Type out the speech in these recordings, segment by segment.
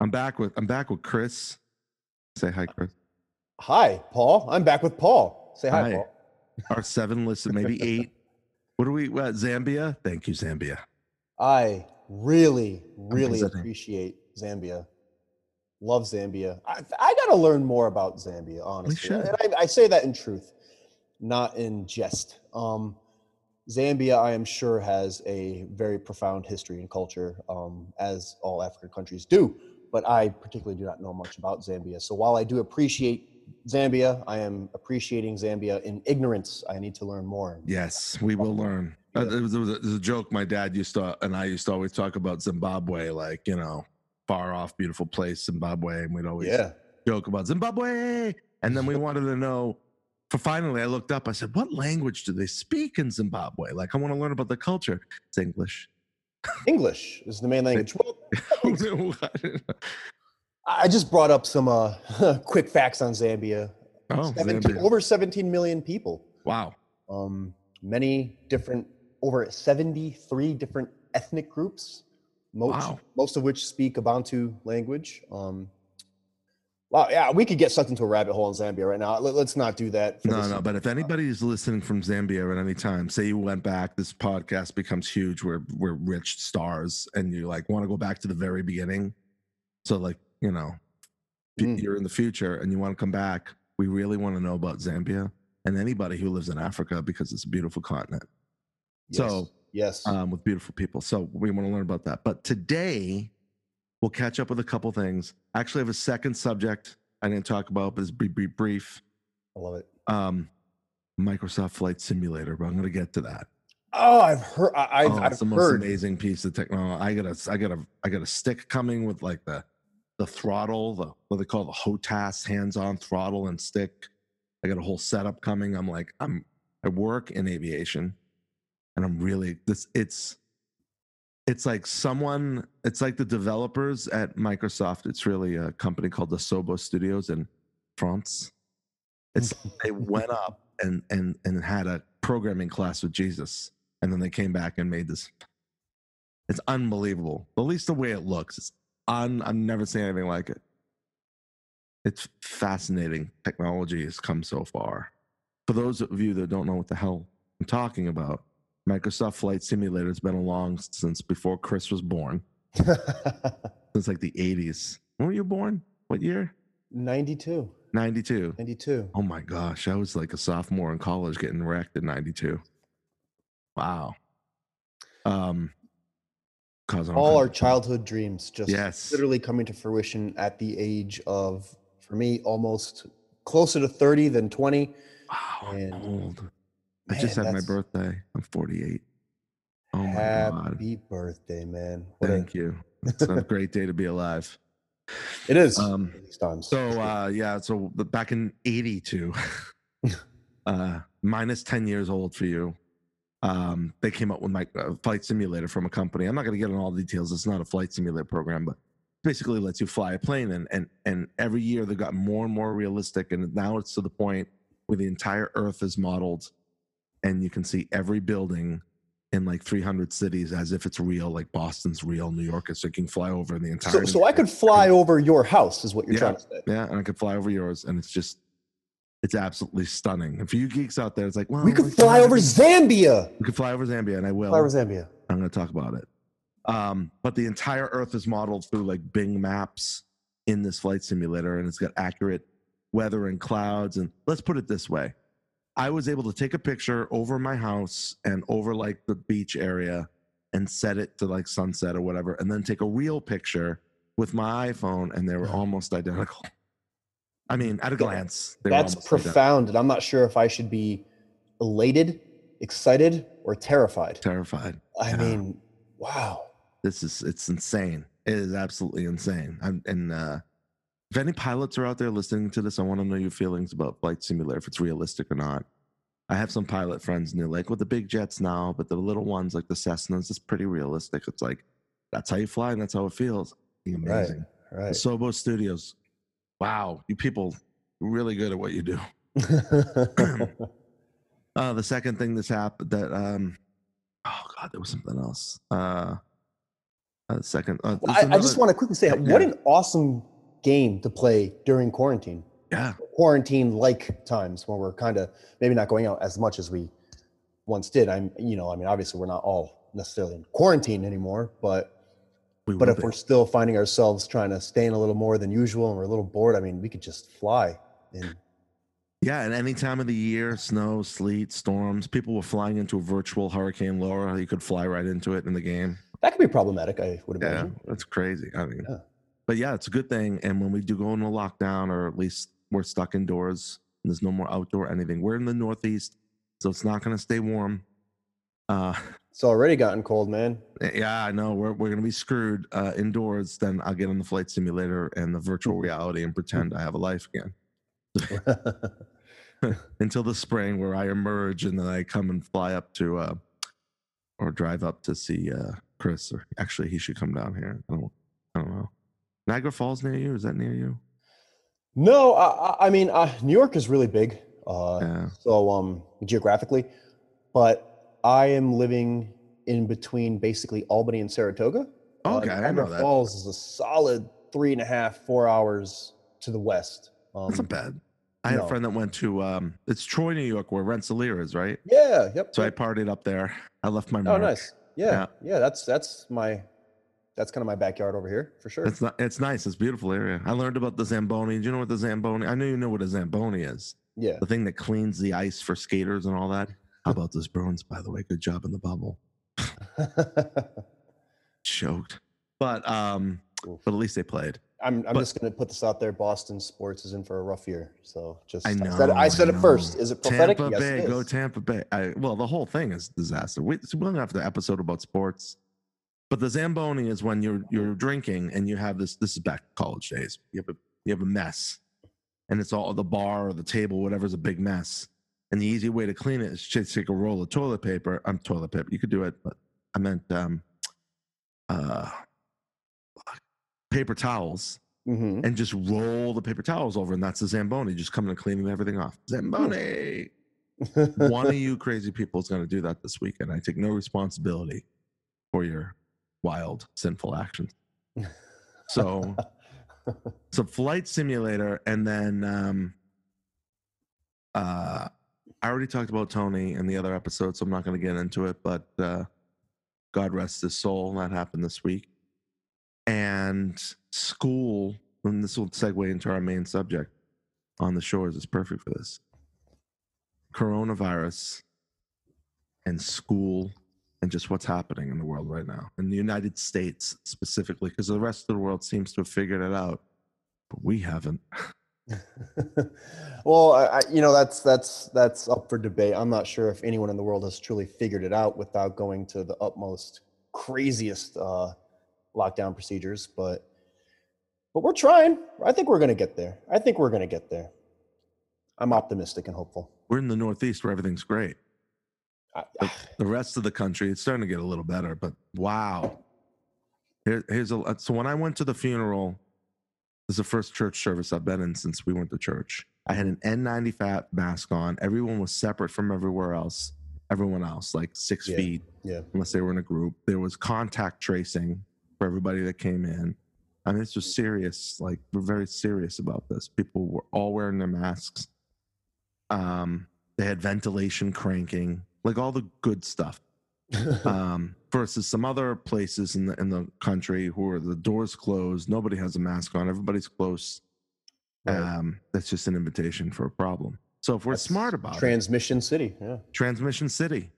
I'm back with I'm back with Chris. Say hi, Chris. Hi, Paul. I'm back with Paul. Say hi, Hi. Paul. Our seven listen, maybe eight. What are we? What, Zambia? Thank you, Zambia. I really, really appreciate Zambia. Love Zambia. I, I got to learn more about Zambia, honestly. And I, I say that in truth, not in jest. Um, Zambia, I am sure, has a very profound history and culture, um, as all African countries do. But I particularly do not know much about Zambia. So while I do appreciate Zambia, I am appreciating Zambia in ignorance. I need to learn more. Yes, we will learn. Uh, there, was, there was a, a joke my dad used to and I used to always talk about Zimbabwe, like you know, far off, beautiful place, Zimbabwe, and we'd always Yeah. joke about Zimbabwe. And then we wanted to know. For finally, I looked up. I said, "What language do they speak in Zimbabwe? Like, I want to learn about the culture. It's English." English is the main language. Well, oh, I just brought up some uh, quick facts on Zambia. 17 Zambia. over 17 million people. Wow. Um, many different, over 73 different ethnic groups. Most, Wow. most of which speak a Bantu language. Um, wow, yeah, we could get sucked into a rabbit hole in Zambia right now. Let, us not do that. No, no, but if anybody is listening from Zambia at any time, say you went back, this podcast becomes huge. We're we're rich stars, and you like want to go back to the very beginning. So like you know, Mm. you're in the future and you want to come back. We really want to know about Zambia and anybody who lives in Africa because it's a beautiful continent Yes, so, yes. um, with beautiful people. So we want to learn about that. But today, we'll catch up with a couple things. I actually have a second subject I didn't talk about, but it's brief, brief, brief. I love it. Um, Microsoft Flight Simulator, but I'm going to get to that. Oh, I've heard. I- I've, oh, I've it's the most heard. amazing piece of technology. I got a, I got a, I got a stick coming with like the, the throttle, the what they call the HOTAS, hands-on throttle and stick. I got a whole setup coming. I'm like, I'm, I work in aviation, and I'm really this. It's, it's like someone. It's like the developers at Microsoft. It's really a company called the Sobo Studios in France. It's they went up and and and had a programming class with Jesus, and then they came back and made this. It's unbelievable. At least the way it looks, it's un. I've never seen anything like it. It's fascinating. Technology has come so far. For those of you that don't know what the hell I'm talking about, Microsoft Flight Simulator has been along since before Chris was born, since like the 80s. When were you born? What year? 92. 92. 92. Oh my gosh, I was like a sophomore in college getting wrecked in 92. Wow. Um All our childhood dreams just Yes. literally coming to fruition at the age of, for me, almost closer to 30 than 20. wow, I'm and- old. I just had my birthday. I'm 48. Oh my god. Happy birthday, man. What a- Thank you. It's a great day to be alive. It is. Um. So uh yeah, so back in 82, uh minus 10 years old for you. Um, they came up with my uh, flight simulator from a company. I'm not going to get into all the details. It's not a flight simulator program, but basically lets you fly a plane. And and and every year they got more and more realistic. And now it's to the point where the entire Earth is modeled, and you can see every building in like 300 cities as if it's real. Like Boston's real, New York is. So you can fly over the entire. so, so I could fly over your house, is what you're Yeah. trying to say. Yeah, and I could fly over yours, and it's just, it's absolutely stunning. And for you geeks out there, it's like, well, We could fly over Zambia. We could fly over Zambia, and I will. Fly over Zambia. I'm going to talk about it. Um, but the entire Earth is modeled through like Bing Maps in this flight simulator, and it's got accurate weather and clouds. And let's put it this way: I was able to take a picture over my house and over like the beach area, and set it to like sunset or whatever, and then take a real picture with my iPhone, and they were almost identical. I mean, at a glance, That's almost identical. profound. And I'm not sure if I should be elated, excited, or terrified. Terrified. I Yeah. mean, wow. this is it's insane it is absolutely insane I'm, and uh if any pilots are out there listening to this i want to know your feelings about flight simulator if it's realistic or not i have some pilot friends and they're like with the big jets now but the little ones like the cessnas it's pretty realistic it's like that's how you fly and that's how it feels amazing Right. the Right. sobo studios wow you people really good at what you do uh the second thing that's happened that um oh god there was something else uh Uh, second, uh, Well, I, I just want to quickly say Yeah. what an awesome game to play during quarantine. yeah, Quarantine like times when we're kind of maybe not going out as much as we once did. I'm, you know, I mean, obviously we're not all necessarily in quarantine anymore, but we but if be. we're still finding ourselves trying to stay in a little more than usual and we're a little bored, I mean, we could just fly. And Yeah, and any time of the year, snow, sleet, storms, people were flying into a virtual Hurricane Laura. You could fly right into it in the game. that could be problematic, I would imagine. Yeah, that's crazy. I mean, Yeah. But yeah, it's a good thing. And when we do go into lockdown, or at least we're stuck indoors, and there's no more outdoor anything. We're in the Northeast, so it's not going to stay warm. Uh, It's already gotten cold, man. yeah, I know we're we're going to be screwed uh, indoors. Then I'll get on the flight simulator and the virtual reality and pretend I have a life again until the spring where I emerge and then I come and fly up to uh, or drive up to see uh, Chris. Or actually, he should come down here. I don't, I don't know. Niagara Falls near you? Is that near you? no, I, I- I mean, uh, New York is really big. Uh, Yeah. so um geographically but i am living in between basically albany and saratoga Uh, Okay, I Niagara know that. falls is a solid three and a half four hours to the west um, That's not bad. I had no. a friend that went to um, it's Troy, New York, where Rensselaer is, right? yeah yep So I partied up there. I left my Mark. oh nice yeah, Yeah. yeah that's that's my that's kind of my backyard over here for sure It's not. It's nice. It's a beautiful area. I learned about the Zamboni. Do you know what the Zamboni? I know you know what a Zamboni is. yeah The thing that cleans the ice for skaters and all that. How about those Bruins, by the way? Good job in the bubble. Choked. But um, Oof. but at least they played. i'm, I'm But- just going to put this out there boston sports is in for a rough year so just I said know. it, I said it first is it prophetic Tampa yes, Bay, go. Tampa Bay. I, well, the whole thing is a disaster. We, so we don't have the episode about sports, but the Zamboni is when you're you're drinking and you have this. This is back college days. You have a you have a mess, and it's all the bar or the table, whatever's a big mess. And the easy way to clean it is just take a roll of toilet paper. I'm toilet paper. You could do it, but I meant um, uh, paper towels Mhm. and just roll the paper towels over, and that's the Zamboni, just coming and cleaning everything off. Zamboni. One of you crazy people is going to do that this weekend. I take no responsibility for your wild, sinful actions. So, it's a flight simulator, and then um, uh, I already talked about Tony in the other episode, so I'm not going to get into it. But uh, God rest his soul. That happened this week, and school. And this will segue into our main subject on the shores. is perfect for this. Coronavirus and school and just what's happening in the world right now in the united states specifically because the rest of the world seems to have figured it out but we haven't well, I, you know, that's that's that's up for debate. I'm not sure if anyone in the world has truly figured it out without going to the utmost craziest uh, lockdown procedures, but but we're trying. I think we're going to get there. I think we're going to get there. I'm optimistic and hopeful. we're in the northeast where everything's great I, the, the rest of the country it's starting to get a little better but wow. Here, here's a so when i went to the funeral this is the first church service i've been in since we went to church. I had an n95 mask on. Everyone was separate from everywhere else everyone else like six Yeah. feet yeah, unless they were in a group. There was contact tracing for everybody that came in. I mean it's just serious like we're very serious about this. People were all wearing their masks. Um they had ventilation cranking like all the good stuff um, versus some other places in the in the country who are the doors closed, nobody has a mask on, everybody's close. Right. Um, that's just an invitation for a problem. So if we're That's smart about it, Transmission City. Yeah. Transmission City,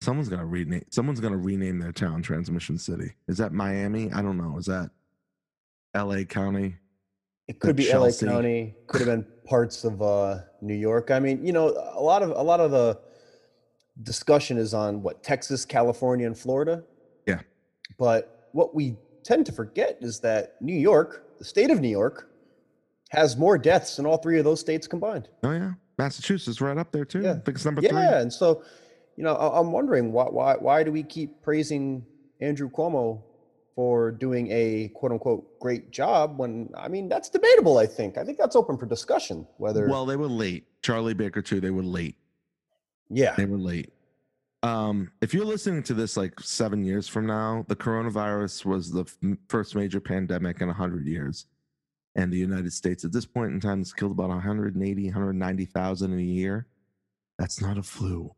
someone's gonna rename. Someone's gonna rename their town Transmission City. Is that Miami? I don't know. Is that L.A. County? It could be Chelsea. LA County, could have been parts of uh, New York. I mean, you know, a lot of a lot of the discussion is on what Texas, California, and Florida. Yeah. But what we tend to forget is that New York, the state of New York, has more deaths than all three of those states combined. Oh yeah, Massachusetts right up there too. Yeah. I think it's number yeah, three. and so, you know, I- I'm wondering why why why do we keep praising Andrew Cuomo for doing a quote unquote great job when I mean that's debatable. I think I think that's open for discussion. Whether Well, they were late. Charlie Baker too. They were late. Yeah, They were late. Um, if you're listening to this like seven years from now, the coronavirus was the f- first major pandemic in 100 years. And the United States at this point in time has killed about 180, 190,000 in a year. That's not a flu.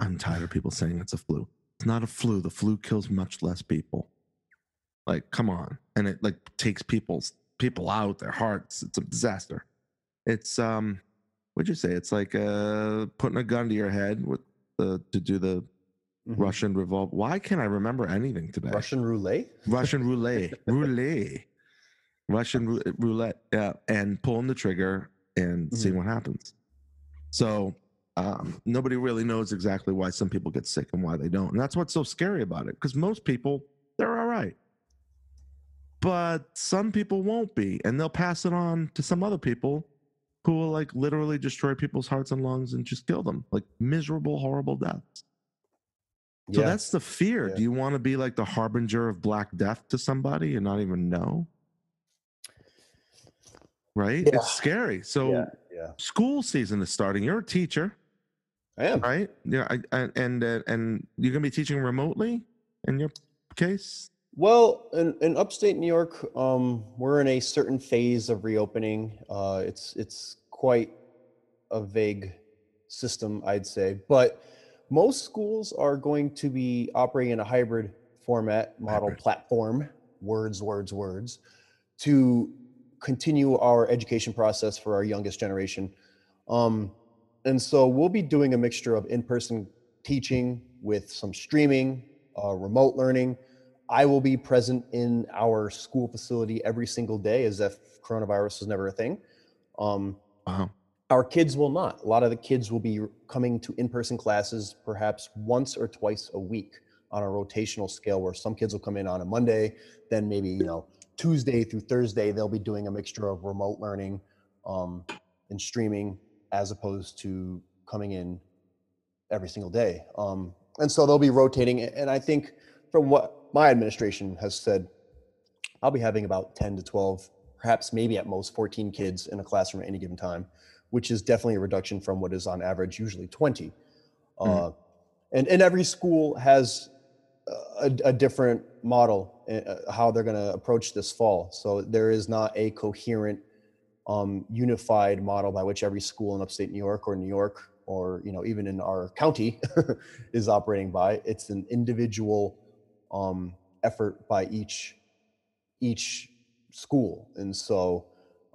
I'm tired of people saying it's a flu. It's not a flu. The flu kills much less people. Like, come on. And it like takes people's people out, their hearts. It's a disaster. It's um what'd you say? It's like uh putting a gun to your head with the to do the Mhm. Russian revolt. Why can't I remember anything today? Russian roulette. Russian roulette, roulette, Russian roulette, yeah, and pulling the trigger and seeing what happens. So um, nobody really knows exactly why some people get sick and why they don't, and that's what's so scary about it. Because most people they're all right, but some people won't be, and they'll pass it on to some other people who will like literally destroy people's hearts and lungs and just kill them, like miserable, horrible deaths. So yeah. that's the fear. Yeah. Do you want to be like the harbinger of black death to somebody and not even know? Right? Yeah. It's scary. So school season is starting. You're a teacher, I am. right? Yeah, I, I, and uh, and you're gonna be teaching remotely in your case. Well, in, in upstate New York, um, we're in a certain phase of reopening. Uh, it's it's quite a vague system, I'd say, but most schools are going to be operating in a hybrid format, model Hybrid. platform, words, words, words, to continue our education process for our youngest generation. Um, and so we'll be doing a mixture of in-person teaching with some streaming, uh, remote learning. I will be present in our school facility every single day as if coronavirus was never a thing. Um, Wow. our kids will not. A lot of the kids will be coming to in-person classes perhaps once or twice a week on a rotational scale where some kids will come in on a Monday, then maybe, you know, Tuesday through Thursday, they'll be doing a mixture of remote learning um, and streaming as opposed to coming in every single day. Um, and so they'll be rotating. And I think from what my administration has said, I'll be having about 10 to 12, perhaps maybe at most 14 kids in a classroom at any given time, which is definitely a reduction from what is on average usually 20. Uh, Mhm. and, and every school has a, a different model uh, how they're going to approach this fall. So there is not a coherent, um, unified model by which every school in upstate New York or New York or you know even in our county is operating by. It's an individual um, effort by each each school, and so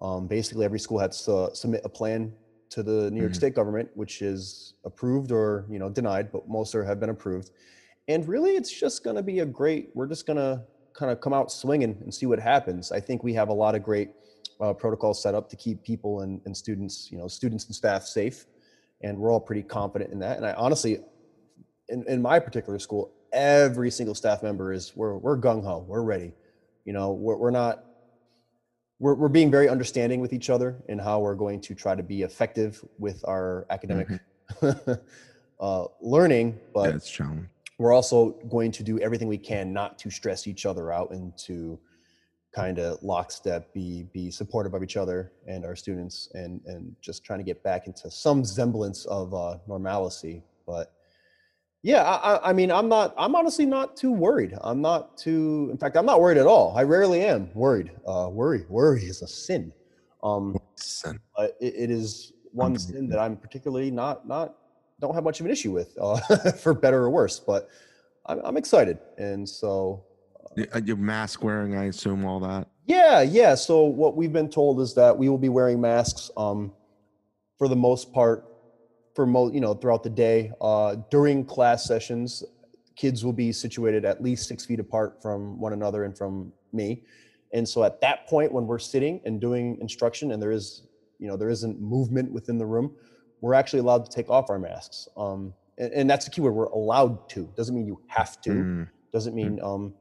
um, basically every school has to submit a plan to the New York Mhm. State government, which is approved or you know denied, but most are have been approved. And really, it's just going to be a great. We're just going to kind of come out swinging and see what happens. I think we have a lot of great uh, protocols set up to keep people and, and students, you know, students and staff safe, and we're all pretty confident in that. And I honestly, in, in my particular school, every single staff member is we're we're gung ho, we're ready. You know, we're we're not. We're, we're being very understanding with each other in how we're going to try to be effective with our academic uh, learning, but yeah, it's challenging. we're also going to do everything we can not to stress each other out and to kind of lockstep be be supportive of each other and our students and and just trying to get back into some semblance of uh normalcy but yeah I, I- I mean i'm not i'm honestly not too worried i'm not too in fact i'm not worried at all i rarely am worried uh worry worry is a sin um Sin. but it, it is one sin that I'm particularly not not don't have much of an issue with, uh, for better or worse. But I'm, I'm excited, and so uh, Your mask wearing, I assume, all that. yeah, yeah. So what we've been told is that we will be wearing masks, um, for the most part, for mo you know throughout the day. Uh, during class sessions, kids will be situated at least six feet apart from one another and from me. And so at that point, when we're sitting and doing instruction, and there is you know there isn't movement within the room, we're actually allowed to take off our masks. Um, and, and that's the key word. We're allowed to. Doesn't mean you have to Mm, doesn't mean um,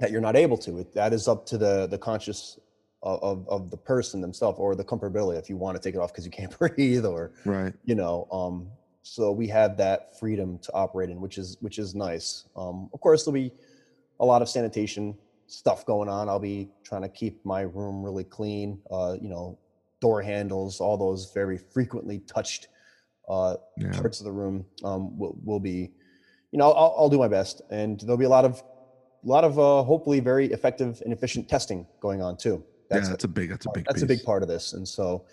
that you're not able to. It, that is up to the the conscious of, of, the person themselves or the comfortability. If you want to take it off because you can't breathe, or right. you know, um, so we have that freedom to operate in, which is which is nice. Um, of course, there'll be a lot of sanitation stuff going on. I'll be trying to keep my room really clean. Uh, you know, door handles, all those very frequently touched uh, Yeah. parts of the room um, will, will be you know, I'll, I'll do my best, and there'll be a lot of, a lot of uh, hopefully very effective and efficient testing going on too. Yeah, that's a big. That's a big. that's a big part of this, and so,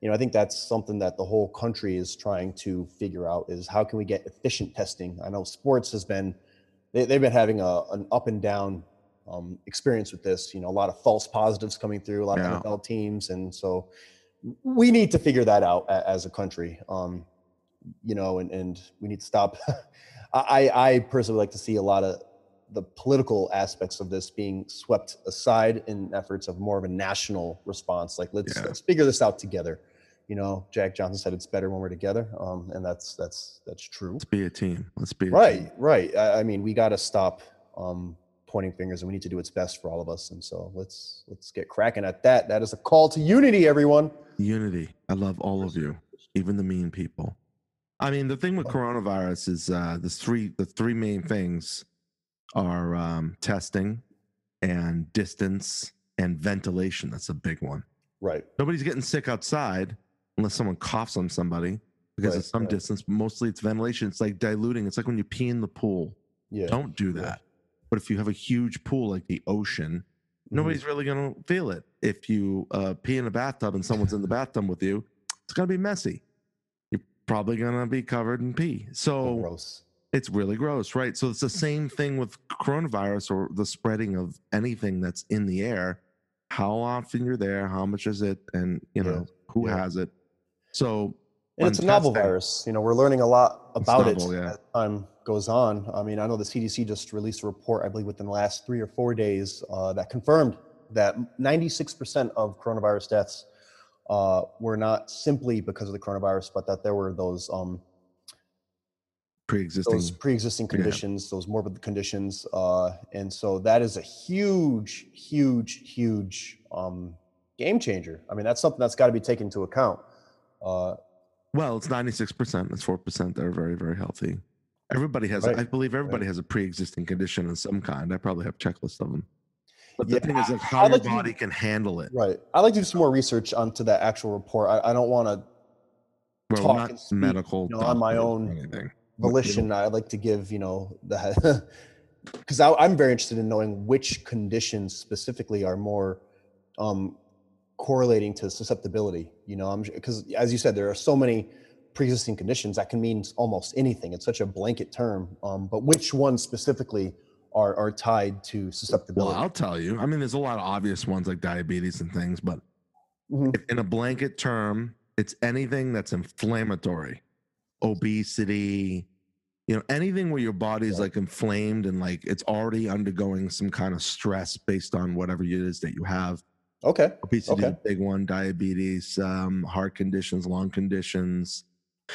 you know, I think that's something that the whole country is trying to figure out is how can we get efficient testing. I know sports has been, they, they've been having a an up and down um, experience with this. You know, a lot of false positives coming through, a lot Yeah. of NFL teams, and so we need to figure that out as a country. Um, you know, and and we need to stop. I I personally like to see a lot of the political aspects of this being swept aside in efforts of more of a national response. Like let's Yeah. let's figure this out together. You know, Jack Johnson said it's better when we're together, um, and that's that's that's true. Let's be a team. Let's be a team. Right, right. I, I mean, we got to stop um, pointing fingers, and we need to do what's best for all of us. And so let's let's get cracking at that. That is a call to unity, everyone. Unity. I love all of you, even the mean people. I mean, the thing with coronavirus is uh, the three the three main things are um, testing and distance and ventilation. That's a big one. Right. Nobody's getting sick outside unless someone coughs on somebody because Right, of some right. distance. But mostly it's ventilation. It's like diluting. It's like when you pee in the pool. Yeah. Don't do Yeah. that. But if you have a huge pool like the ocean, nobody's really going to feel it. If you uh, pee in a bathtub and someone's in the bathtub with you, it's going to be messy. You're probably going to be covered in pee. So gross. It's really gross, right? So it's the same thing with coronavirus or the spreading of anything that's in the air. How often you're there, how much is it, and you Yeah, know who yeah. has it. So And it's a novel virus. You know, we're learning a lot about novel, it yeah. as time goes on. I mean, I know the CDC just released a report, I believe, within the last three or four days uh, that confirmed that 96% of coronavirus deaths uh, were not simply because of the coronavirus, but that there were those um, pre-existing, those pre-existing yeah. conditions, those morbid conditions, uh, and so that is a huge, huge, huge um, game changer. I mean, that's something that's got to be taken into account. Uh, well, it's 96%. It's 4% that are very, very healthy. Everybody has, Right, I believe everybody has a pre-existing condition of some kind. I probably have checklists of them. But the Yeah, thing is like how I'd your like to do- body can handle it. Right. I'd like to do some more research onto that actual report. I, I don't want to Well, talk not and speak, medical on my own anything. Volition. I'd like to give, you know, the because I'm very interested in knowing which conditions specifically are more um, correlating to susceptibility. You know, I'm because as you said, there are so many pre-existing conditions that can mean almost anything. It's such a blanket term. Um, but which ones specifically are are tied to susceptibility. Well? I'll tell you. I mean, there's a lot of obvious ones like diabetes and things, but Mhm. in a blanket term, it's anything that's inflammatory, obesity, you know, anything where your body's like inflamed and like it's already undergoing some kind of stress based on whatever it is that you have. Okay. Obesity is Okay. a big one, diabetes, um, heart conditions, lung conditions.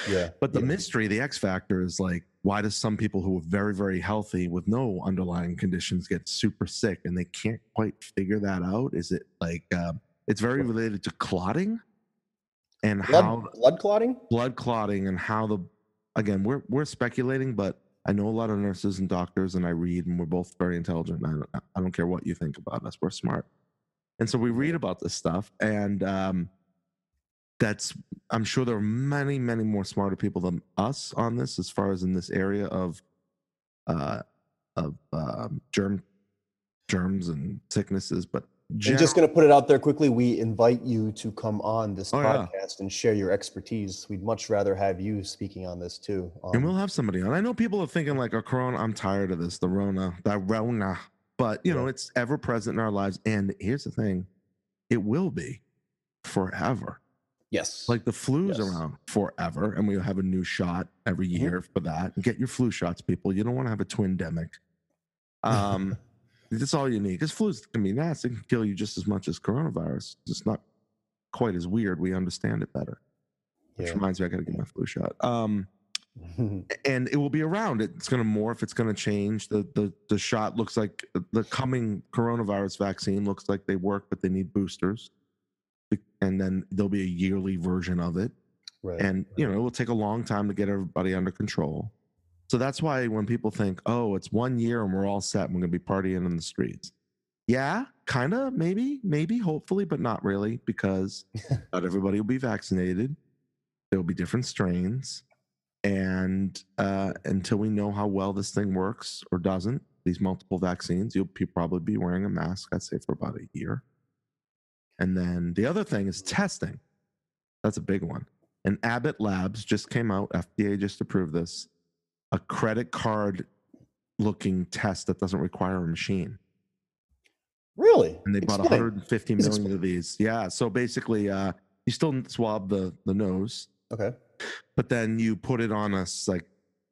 Yeah. But the yeah. mystery, the X factor is like, why does some people who are very, very healthy with no underlying conditions get super sick and they can't quite figure that out? Is it like, uh, it's very related to clotting and blood, how blood clotting. blood clotting and how the, again, we're, we're speculating, but I know a lot of nurses and doctors and I read and we're both very intelligent. I, don't- I don't care what you think about us. We're smart. And so we read about this stuff and, um, that's i'm sure there are many many more smarter people than us on this as far as in this area of uh of um germ germs and sicknesses but And just going to put it out there quickly, we invite you to come on this Oh, yeah. podcast and share your expertise. We'd much rather have you speaking on this too. and Um, we'll have somebody on i know people are thinking like a corona i'm tired of this the rona the rona but you know it's ever present in our lives and here's the thing it will be forever yes. like the flu's Yes. around forever and we'll have a new shot every Mhm. year for that get your flu shots people you don't want to have a twin demic um that's all you need. Because flu's can be nasty it can kill you just as much as coronavirus. It's not quite as weird. We understand it better. Which yeah. reminds me i gotta get my flu shot. Um and it will be around. It's going to morph. It's going to change. The, the the shot looks like the coming coronavirus vaccine looks like they work but they need boosters. And then there'll be a yearly version of it. Right. and you know it will take a long time to get everybody under control so that's why when people think oh it's one year and we're all set and we're going to be partying in the streets yeah kind of maybe maybe hopefully but not really because not everybody will be vaccinated there will be different strains and uh, until we know how well this thing works or doesn't, these multiple vaccines, you'll probably be wearing a mask, I'd say, for about a year. And then the other thing is testing. That's a big one. And Abbott Labs just came out, FDA just approved this, a credit card looking test that doesn't require a machine. Really? And they bought Explain. 150 Please million of these. Yeah. So basically, uh, you still swab the the nose, Okay. but then you put it on a like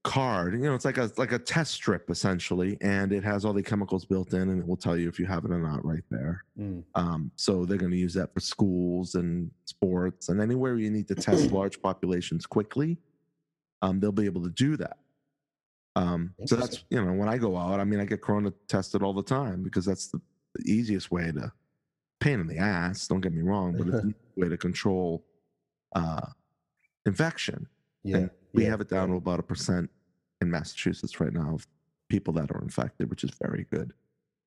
card. You know, it's like a like a test strip essentially, and it has all the chemicals built in, and it will tell you if you have it or not right there. Mm. Um, so they're going to use that for schools and sports and anywhere you need to test large populations quickly. Um, they'll be able to do that. Um, so that's you know when I go out, I mean I get corona tested all the time because that's the, the easiest way to pain in the ass. Don't get me wrong, but it's the way to control uh, infection. Yeah. And we yeah, have it down yeah. to about a percent in Massachusetts right now of people that are infected, which is very good.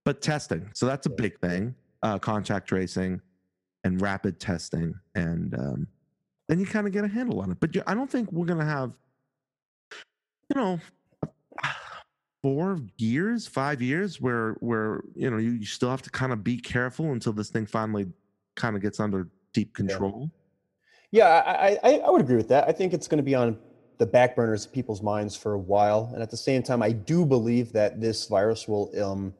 But testing, so that's a big thing. Uh, contact tracing and rapid testing, and um, then you kind of get a handle on it. But you, I don't think we're gonna have, you know, four years, five years where where you know you, you still have to kind of be careful until this thing finally kind of gets under deep control. Yeah, I, I, I- I would agree with that. I think it's going to be on the back burners of people's minds for a while, and at the same time, I do believe that this virus will um,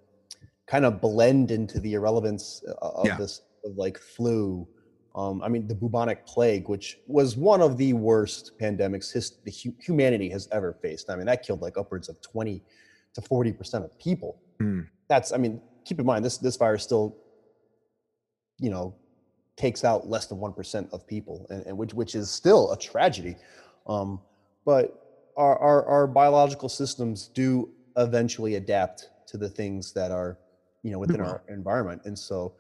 kind of blend into the irrelevance uh, of Yeah. this, of like flu. Um, I mean, the bubonic plague, which was one of the worst pandemics his, the hu- humanity has ever faced. I mean, that killed like upwards of twenty to forty percent of people. Hmm. That's, I mean, keep in mind this this virus still, you know, takes out less than one percent of people, and, and which which is still a tragedy. Um, but our, our our biological systems do eventually adapt to the things that are, you know, within will. our environment, and so.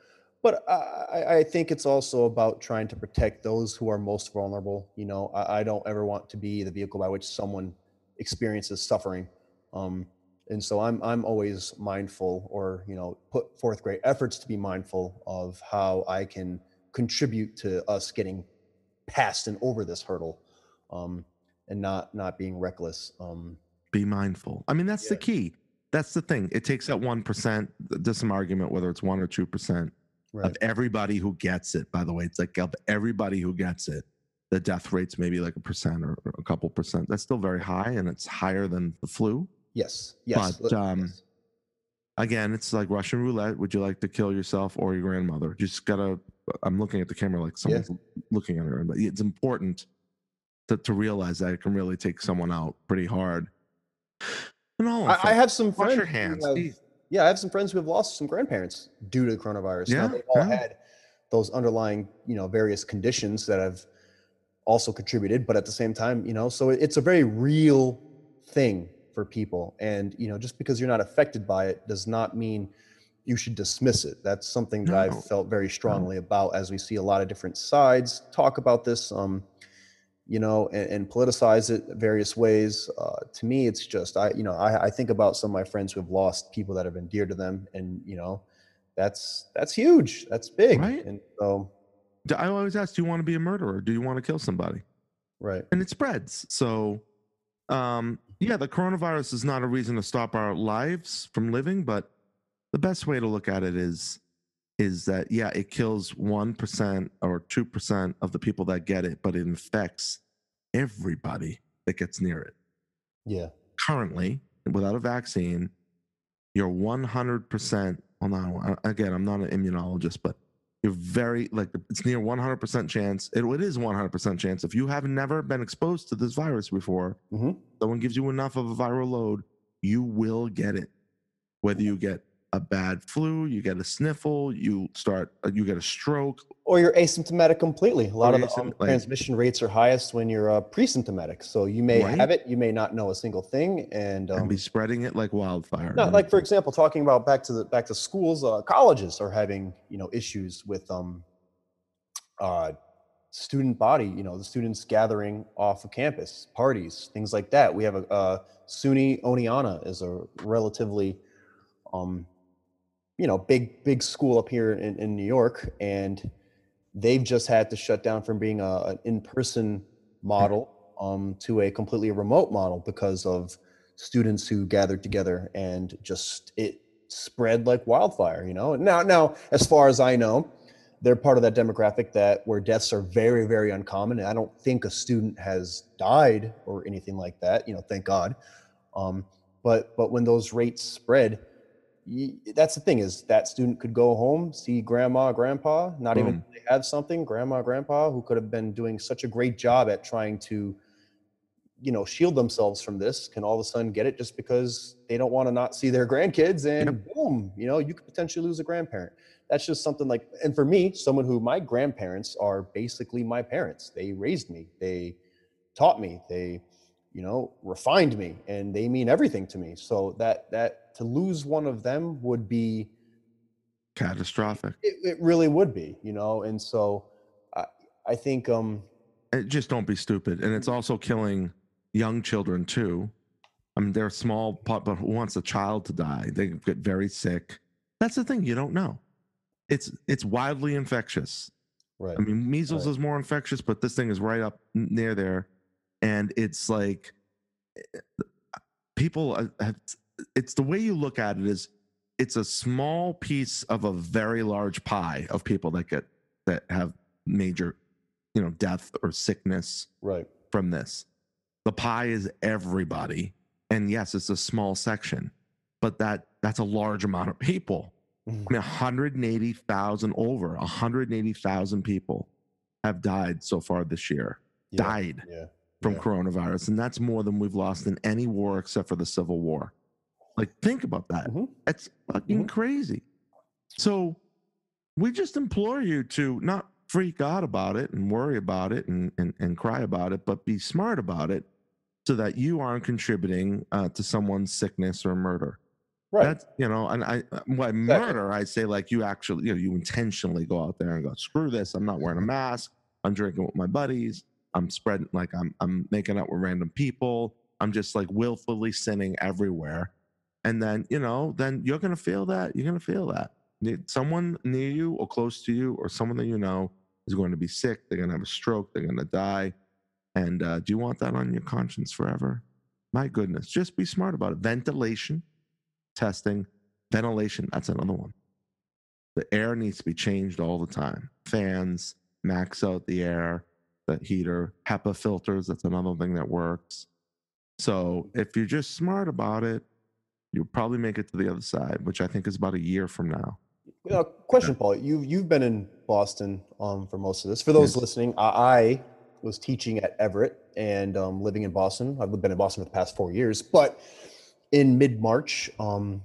But I, I- I think it's also about trying to protect those who are most vulnerable. You know, I, I don't ever want to be the vehicle by which someone experiences suffering. Um, and so I'm I'm always mindful, or you know, put forth great efforts to be mindful of how I can contribute to us getting past and over this hurdle, um, and not not being reckless. Um, be mindful. I mean, that's the key. That's the thing. It takes that one percent. There's some argument whether it's one or two percent right. of everybody who gets it. By the way, it's like of everybody who gets it, the death rate's maybe like a percent or a couple percent. That's still very high, and it's higher than the flu. Yes. Yes. But, um, yes. Again, it's like Russian roulette. Would you like to kill yourself or your grandmother? You just gotta. I'm looking at the camera like Yeah. someone's looking at her, but it's important to, to realize that it can really take someone out pretty hard. And all I, I have some Wash friends. your hands. have- yeah, I have some friends who have lost some grandparents due to the coronavirus. Now, Yeah, they all yeah. had those underlying, you know, various conditions that have also contributed, but at the same time, you know, so it's a very real thing for people. And, you know, just because you're not affected by it does not mean you should dismiss it. That's something that No. I've felt very strongly about as we see a lot of different sides talk about this. Um, you know, and, and politicize it various ways. Uh, to me, it's just I, you know, I, I think about some of my friends who have lost people that have been dear to them, and you know, that's that's huge, that's big, Right. and so i always ask, do you want to be a murderer? Do you want to kill somebody? right, And it spreads. So, um, yeah, the coronavirus is not a reason to stop our lives from living, but the best way to look at it is is that yeah, it kills one percent or two percent of the people that get it, but it infects everybody that gets near it. yeah, Currently, without a vaccine, you're 100%. Well, no, again, I'm not an immunologist, but you're very like it's near 100% chance. It, it is 100% chance if you have never been exposed to this virus before, hmm someone gives you enough of a viral load, you will get it. Whether you get a bad flu, you get a sniffle, you start, uh, you get a stroke. or you're asymptomatic completely. A lot of the um, like- transmission rates are highest when you're uh, pre-symptomatic. So you may Right. have it, you may not know a single thing, and um, and be spreading it like wildfire. No, like for example, talking about back to the back to schools, uh, colleges are having you know issues with um, uh, student body. You know, the students gathering off of campus, parties, things like that. We have a uh, SUNY Oneonta is a relatively, um, you know, big big school up here in, in New York, and they've just had to shut down from being a, an in person model um, to a completely remote model because of students who gathered together and just it spread like wildfire. You know, now now as far as I know, they're part of that demographic that where deaths are very very uncommon. And I don't think a student has died or anything like that. You know, thank God. Um, but but when those rates spread that's the thing is that student could go home see grandma grandpa not Boom. even hmm. they have something grandma grandpa who could have been doing such a great job at trying to you know shield themselves from this can all of a sudden get it just because they don't want to not see their grandkids and yep. boom you know you could potentially lose a grandparent that's just something like and for me someone who my grandparents are basically my parents they raised me they taught me they you know refined me and they mean everything to me. So that that to lose one of them would be catastrophic. It, it really would be you know? And so i i think um it just don't be stupid and it's also killing young children too. I mean they're small but who wants a child to die? They get very sick. That's the thing you don't know. It's it's wildly infectious. Right i mean measles right. is more infectious but this thing is right up near there and it's like eh, eh uh, people uh, have uh, it's the way you look at it is it's a small piece of a very large pie of people that get that have major you know death or sickness right. from this. The pie is everybody and yes it's a small section but that that's a large amount of people. I mean mm. 180,000 over 180,000 people have died so far this year yeah. died. yeah from yeah. coronavirus, and that's more than we've lost in any war except for the Civil War. Like, think about that. Mm-hmm. That's fucking mm-hmm. crazy. So, we just implore you to not freak out about it and worry about it and, and, and cry about it, but be smart about it so that you aren't contributing uh, to someone's sickness or murder. Right. That's, you know, and I, by murder, I say like you actually, you know, you intentionally go out there and go, screw this. I'm not wearing a mask. I'm drinking with my buddies. I'm spreading like I'm I'm making out with random people. I'm just like willfully sinning everywhere. And then, you know, then you're gonna feel that. You're gonna feel that. Someone near you or close to you or someone that you know is going to be sick. They're gonna have a stroke. They're gonna die. And uh, do you want that on your conscience forever? My goodness, just be smart about it. Ventilation, testing, ventilation. That's another one. The air needs to be changed all the time. Fans, max out the air that heater, HEPA filters, that's another thing that works. So if you're just smart about it, you'll probably make it to the other side, which I think is about a year from now. You question, yeah. Paul. You you've been in Boston um, for most of this. For those yes. listening, I, I, was teaching at Everett and um, living in Boston. I've been in Boston for the past four years. But in mid March, um,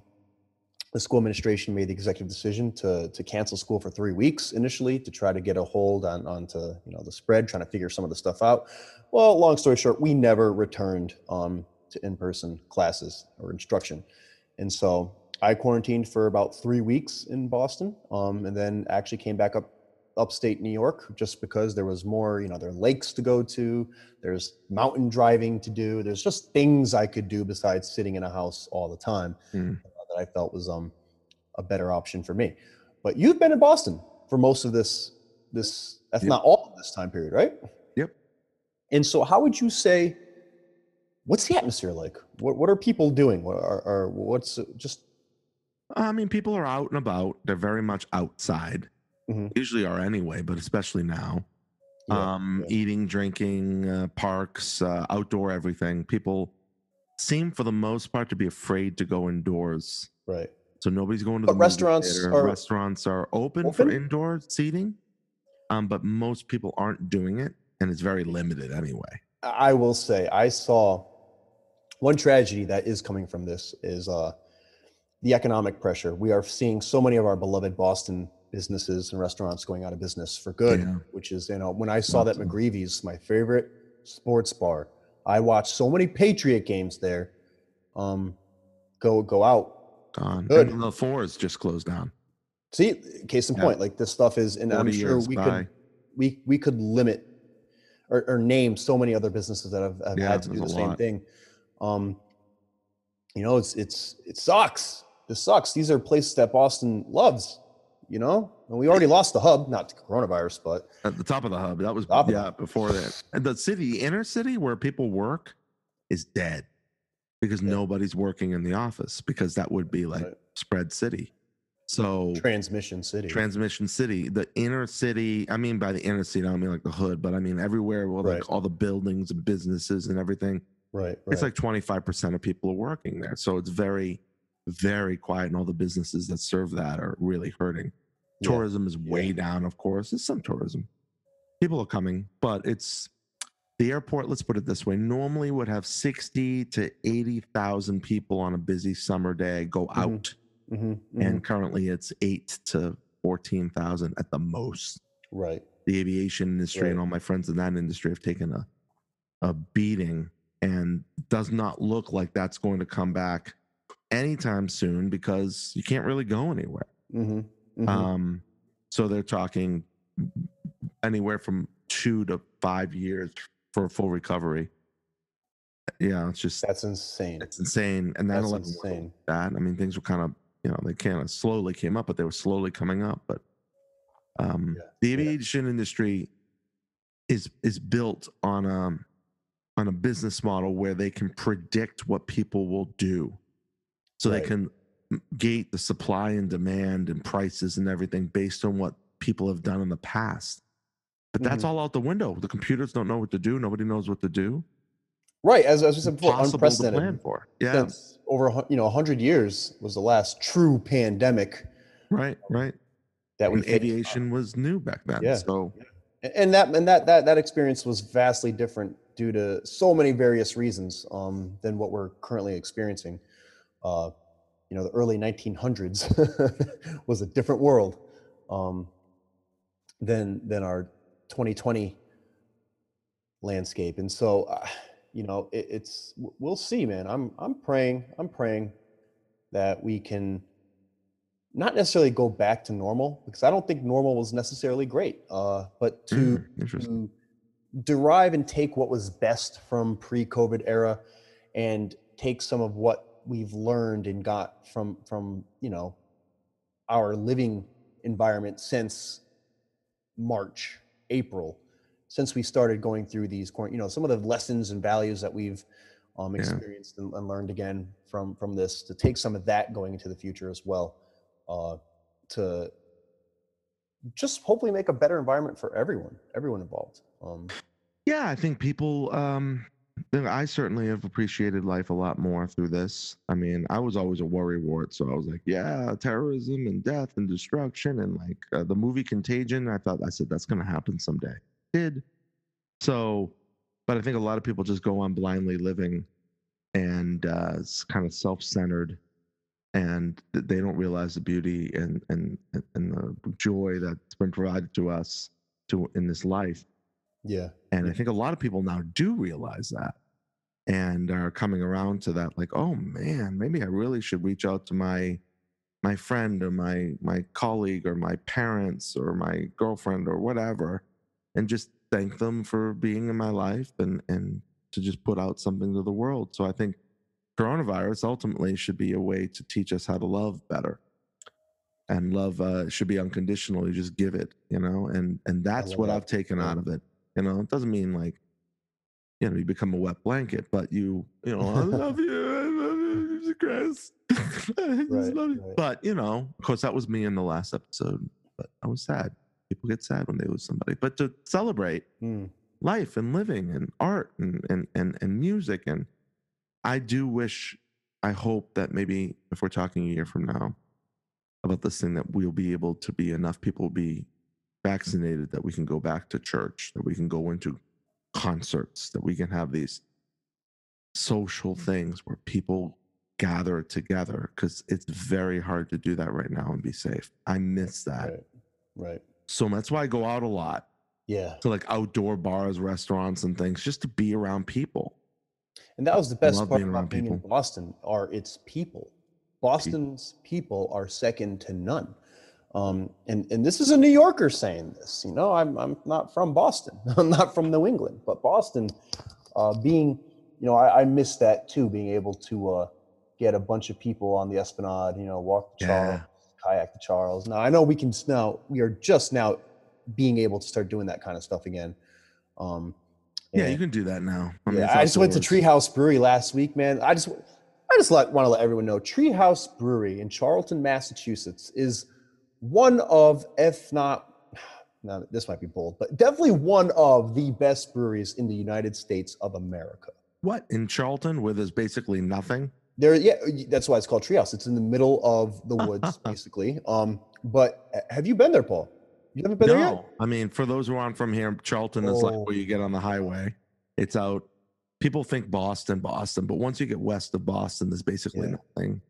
the school administration made the executive decision to to cancel school for three weeks initially to try to get a hold on onto you know the spread, trying to figure some of the stuff out. Well, long story short, we never returned um, to in-person classes or instruction, and so I quarantined for about three weeks in Boston, um, and then actually came back up upstate New York just because there was more, you know, there are lakes to go to, there's mountain driving to do, there's just things I could do besides sitting in a house all the time. Mm that I felt was um, a better option for me. But you've been in Boston for most of this, this, if yep. not all of this time period, right? Yep. And so, how would you say? What's the atmosphere like? What What are people doing? What are, are what's just? I mean, people are out and about. They're very much outside. Mm-hmm. Usually are anyway, but especially now. Yeah, um, yeah. Eating, drinking, uh, parks, uh, outdoor everything. People seem for the most part to be afraid to go indoors. Right. So nobody's going to the restaurants. Are restaurants are open, open, for indoor seating, um, but most people aren't doing it, and it's very limited anyway. I will say I saw one tragedy that is coming from this is uh, the economic pressure. We are seeing so many of our beloved Boston businesses and restaurants going out of business for good, yeah. which is you know when I saw that McGreevy's, my favorite sports bar, I watched so many Patriot games there. Um, go go out. Gone. Good. And the fours just closed down. See, case in yeah. point, like this stuff is, and I'm sure we by. could we we could limit or, or, name so many other businesses that have, have yeah, had to do the same lot. thing. Um, you know, it's it's it sucks. This sucks. These are places that Boston loves. You know, And we already lost the hub, not to coronavirus, but At the top of the hub. That was Top yeah, before that. And the city, inner city where people work is dead because Yeah. nobody's working in the office because that would be like Right. spread city. So transmission city. transmission city, the inner city, I mean by the inner city, I don't mean like the hood, but I mean everywhere where Right. like all the buildings and businesses and everything. right, right. It's like 25% of people are working there. So it's very, very quiet. And all the businesses that serve that are really hurting. Yeah. Tourism is way Yeah. down, of course. There's some tourism. People are coming, but it's the airport, let's put it this way, normally would have 60 to 80,000 people on a busy summer day go Mhm. out. Mhm, mhm. And currently it's eight to 14,000 at the most right. the aviation industry and all my friends in that industry have taken a a beating and does not look like that's going to come back anytime soon because you can't really go anywhere. Hmm Um, so they're talking anywhere from two to five years for a full recovery. Yeah, it's just That's insane. it's insane. And That's insane. that. I mean, things were kind of, you know, they kind of slowly came up, but they were slowly coming up. But um, Yeah, the yeah. aviation industry is is built on a on a business model where they can predict what people will do, so they can gate the supply and demand and prices and everything based on what people have done in the past. But that's Mhm. all out the window. The computers don't know what to do. Nobody knows what to do. Right, as, as we said before, Impossible to plan unprecedented. for. Yeah. Since over you know hundred years was the last true pandemic Right. Right. that we faced. aviation was new back then. Yeah. So and that and that that that experience was vastly different due to so many various reasons um, than what we're currently experiencing. Uh, you know, the early 1900s was a different world um, than than our 2020 landscape, and so uh, you know, it, it's we'll see, man. I'm I'm praying, I'm praying that we can not necessarily go back to normal because I don't think normal was necessarily great, uh, but to mm, to derive and take what was best from pre-COVID era and take some of what we've learned and got from from you know our living environment since March, April, since we started going through these you know some of the lessons and values that we've um, Yeah. experienced and, and learned again from from this to take some of that going into the future as well uh, to just hopefully make a better environment for everyone everyone involved um, Yeah, I think people. Um, I certainly have appreciated life a lot more through this. I mean, I was always a worrywart, so I was like, yeah, terrorism and death and destruction and like uh, the movie Contagion. I thought I said that's going to happen someday. Did so, but I think a lot of people just go on blindly living, and uh, it's kind of self-centered, and they don't realize the beauty and and and the joy that's been provided to us to in this life. Yeah And I think a lot of people now do realize that and are coming around to that, like, oh man, maybe I really should reach out to my my friend or my my colleague or my parents or my girlfriend or whatever and just thank them for being in my life and and to just put out something to the world. So I think coronavirus ultimately should be a way to teach us how to love better. And love uh, should be unconditional. You just give it, you know, and and that's what that. I've taken out of it. You know, it doesn't mean like, you know, you become a wet blanket, but you, you know, I love you, I love you, Jesus Christ. I Right, love you. right. But you know, of course, that was me in the last episode. But I was sad. People get sad when they lose somebody. But to celebrate Mm, life and living and art and and and, and music and I do wish, I hope that maybe if we're talking a year from now about this thing, that we'll be able to be enough people will be vaccinated that we can go back to church, that we can go into concerts, that we can have these social things where people gather together because it's very hard to do that right now and be safe. I miss that. right right So that's why I go out a lot yeah to like outdoor bars, restaurants, and things just to be around people. and that was the best part being about being in boston are its people boston's people are second to none um, and and this is a new yorker saying this you know i'm, I'm not from boston i'm not from new england but boston uh, being you know I, I miss that too being able to uh, get a bunch of people on the esplanade you know walk the Yeah. Charles, kayak the Charles. Now I know we can now we are just now being able to start doing that kind of stuff again. Um, Yeah, you can do that now. I mean, yeah, I just went to. Treehouse Brewery last week, man. I just, I just let, want to let everyone know Treehouse Brewery in Charlton, Massachusetts, is one of, if not, now this might be bold, but definitely one of the best breweries in the United States of America. What in Charlton, where there's basically nothing? There, yeah, that's why it's called Treehouse. It's in the middle of the woods, basically. Um, but uh, have you been there, Paul? You haven't been there yet? No, I mean, for those who aren't from here, Charlton is like Oh. where you get on the highway. It's out. People think Boston, Boston, but once you get west of Boston, there's basically Yeah. nothing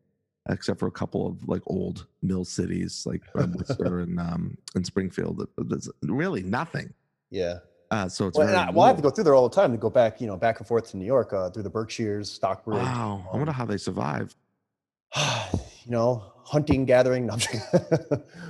except for a couple of like old mill cities like uh, Worcester and um and Springfield. There's really nothing. Yeah. Uh, so it's Well, I, well, I have to go through there all the time to go back, you know, back and forth to New York uh, through the Berkshires, Stockbridge. Wow, I wonder um, how they survive. you know, hunting, gathering. No,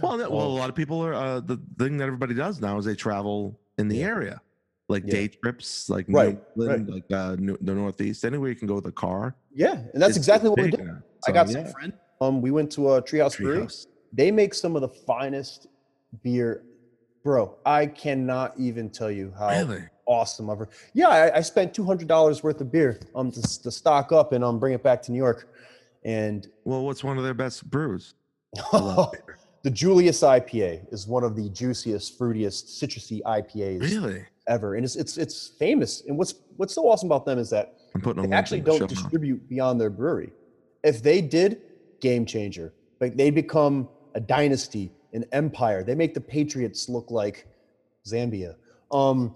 Well, well, a Um, lot of people are. Uh, the thing that everybody does now is they travel in the Yeah. area, like Yeah. day trips, like Right, New right. Like uh, New, the Northeast, anywhere you can go with a car. yeah, and that's exactly what we did. now. I got yeah, some friend. Um, we went to a Treehouse Brewery. Treehouse. They make some of the finest beer, bro. I cannot even tell you how Really? awesome her. Yeah, I, I spent two hundred dollars worth of beer um to, to stock up and um bring it back to New York, and Well, what's one of their best brews? I love beer. the Julius IPA is one of the juiciest, fruitiest, citrusy IPAs Really? ever, and it's it's it's famous. And what's what's so awesome about them is that they actually in the show don't distribute beyond their brewery. If they did, game changer. Like they become a dynasty, an empire. They make the Patriots look like Zambia. Um,